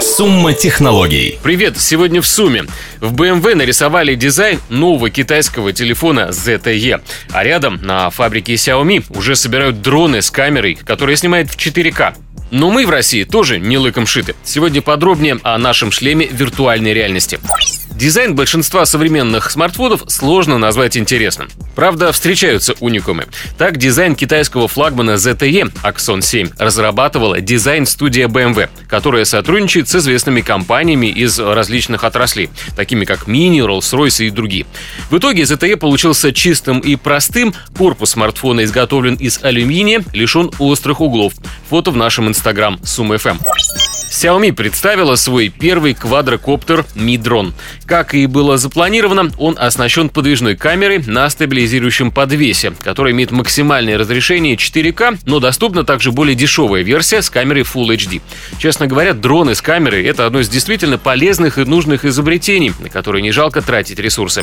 Сумма технологий. Привет, сегодня в Сумме. В BMW нарисовали дизайн нового китайского телефона ZTE. А рядом на фабрике Xiaomi уже собирают дроны с камерой, которая снимает в 4К. Но мы в России тоже не лыком шиты. Сегодня подробнее о нашем шлеме виртуальной реальности. Дизайн большинства современных смартфонов сложно назвать интересным. Правда, встречаются уникумы. Так, дизайн китайского флагмана ZTE Axon 7 разрабатывала дизайн-студия BMW, которая сотрудничает с известными компаниями из различных отраслей, такими как Mini, Rolls-Royce и другие. В итоге ZTE получился чистым и простым, корпус смартфона изготовлен из алюминия, лишен острых углов. Фото в нашем инстаграм SumFM. Xiaomi представила свой первый квадрокоптер Mi Drone. Как и было запланировано, он оснащен подвижной камерой на стабилизирующем подвесе, который имеет максимальное разрешение 4К, но доступна также более дешевая версия с камерой Full HD. Честно говоря, дроны с камерой — это одно из действительно полезных и нужных изобретений, на которые не жалко тратить ресурсы.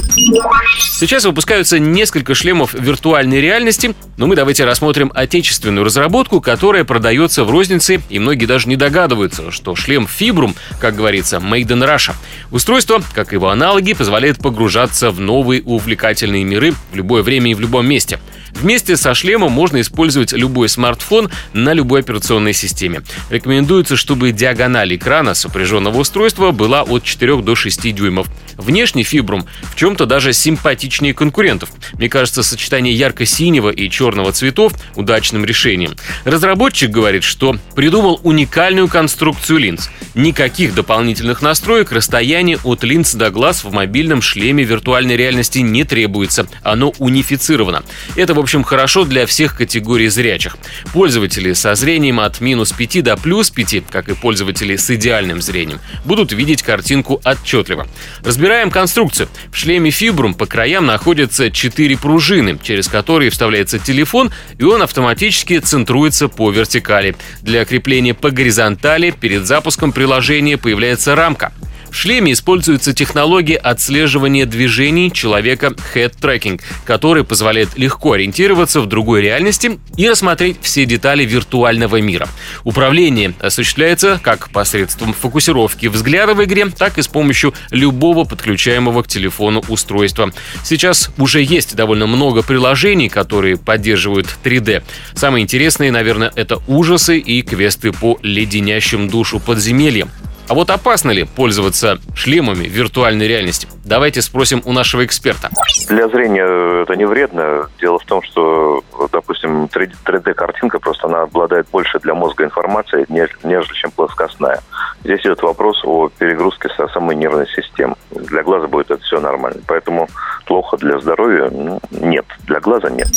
Сейчас выпускаются несколько шлемов виртуальной реальности, но мы давайте рассмотрим отечественную разработку, которая продается в рознице, и многие даже не догадываются, что шлем Fibrum, как говорится, made in Russia. Устройство, как его аналоги, позволяет погружаться в новые увлекательные миры в любое время и в любом месте. Вместе со шлемом можно использовать любой смартфон на любой операционной системе. Рекомендуется, чтобы диагональ экрана сопряженного устройства была от 4 до 6 дюймов. Внешний фибрум в чем-то даже симпатичнее конкурентов. Мне кажется, сочетание ярко-синего и черного цветов удачным решением. Разработчик говорит, что придумал уникальную конструкцию линз. Никаких дополнительных настроек расстояние от линз до глаз в мобильном шлеме виртуальной реальности не требуется. Оно унифицировано. Это, в общем, хорошо для всех категорий зрячих. Пользователи со зрением от минус 5 до плюс 5, как и пользователи с идеальным зрением, будут видеть картинку отчетливо. Разбираем конструкцию. В шлеме Фибрум по краям находятся 4 пружины, через которые вставляется телефон, и он автоматически центруется по вертикали. Для крепления по горизонтали перед запуском приложения появляется рамка. В шлеме используется технология отслеживания движений человека Head Tracking, который позволяет легко ориентироваться в другой реальности и рассмотреть все детали виртуального мира. Управление осуществляется как посредством фокусировки взгляда в игре, так и с помощью любого подключаемого к телефону устройства. Сейчас уже есть довольно много приложений, которые поддерживают 3D. Самые интересные, наверное, это ужасы и квесты по леденящим душу подземельям. А вот опасно ли пользоваться шлемами виртуальной реальности? Давайте спросим у нашего эксперта. Для зрения это не вредно. Дело в том, что, допустим, 3D-картинка просто она обладает больше для мозга информацией, нежели чем плоскостная. Здесь идет вопрос о перегрузке самой нервной системы. Для глаза будет это все нормально. Поэтому плохо для здоровья ну, нет. Для глаза нет.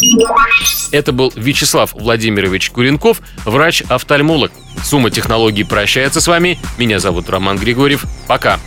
Это был Вячеслав Владимирович Куренков, врач-офтальмолог. Сумма технологий прощается с вами. Меня зовут Роман Григорьев. Пока.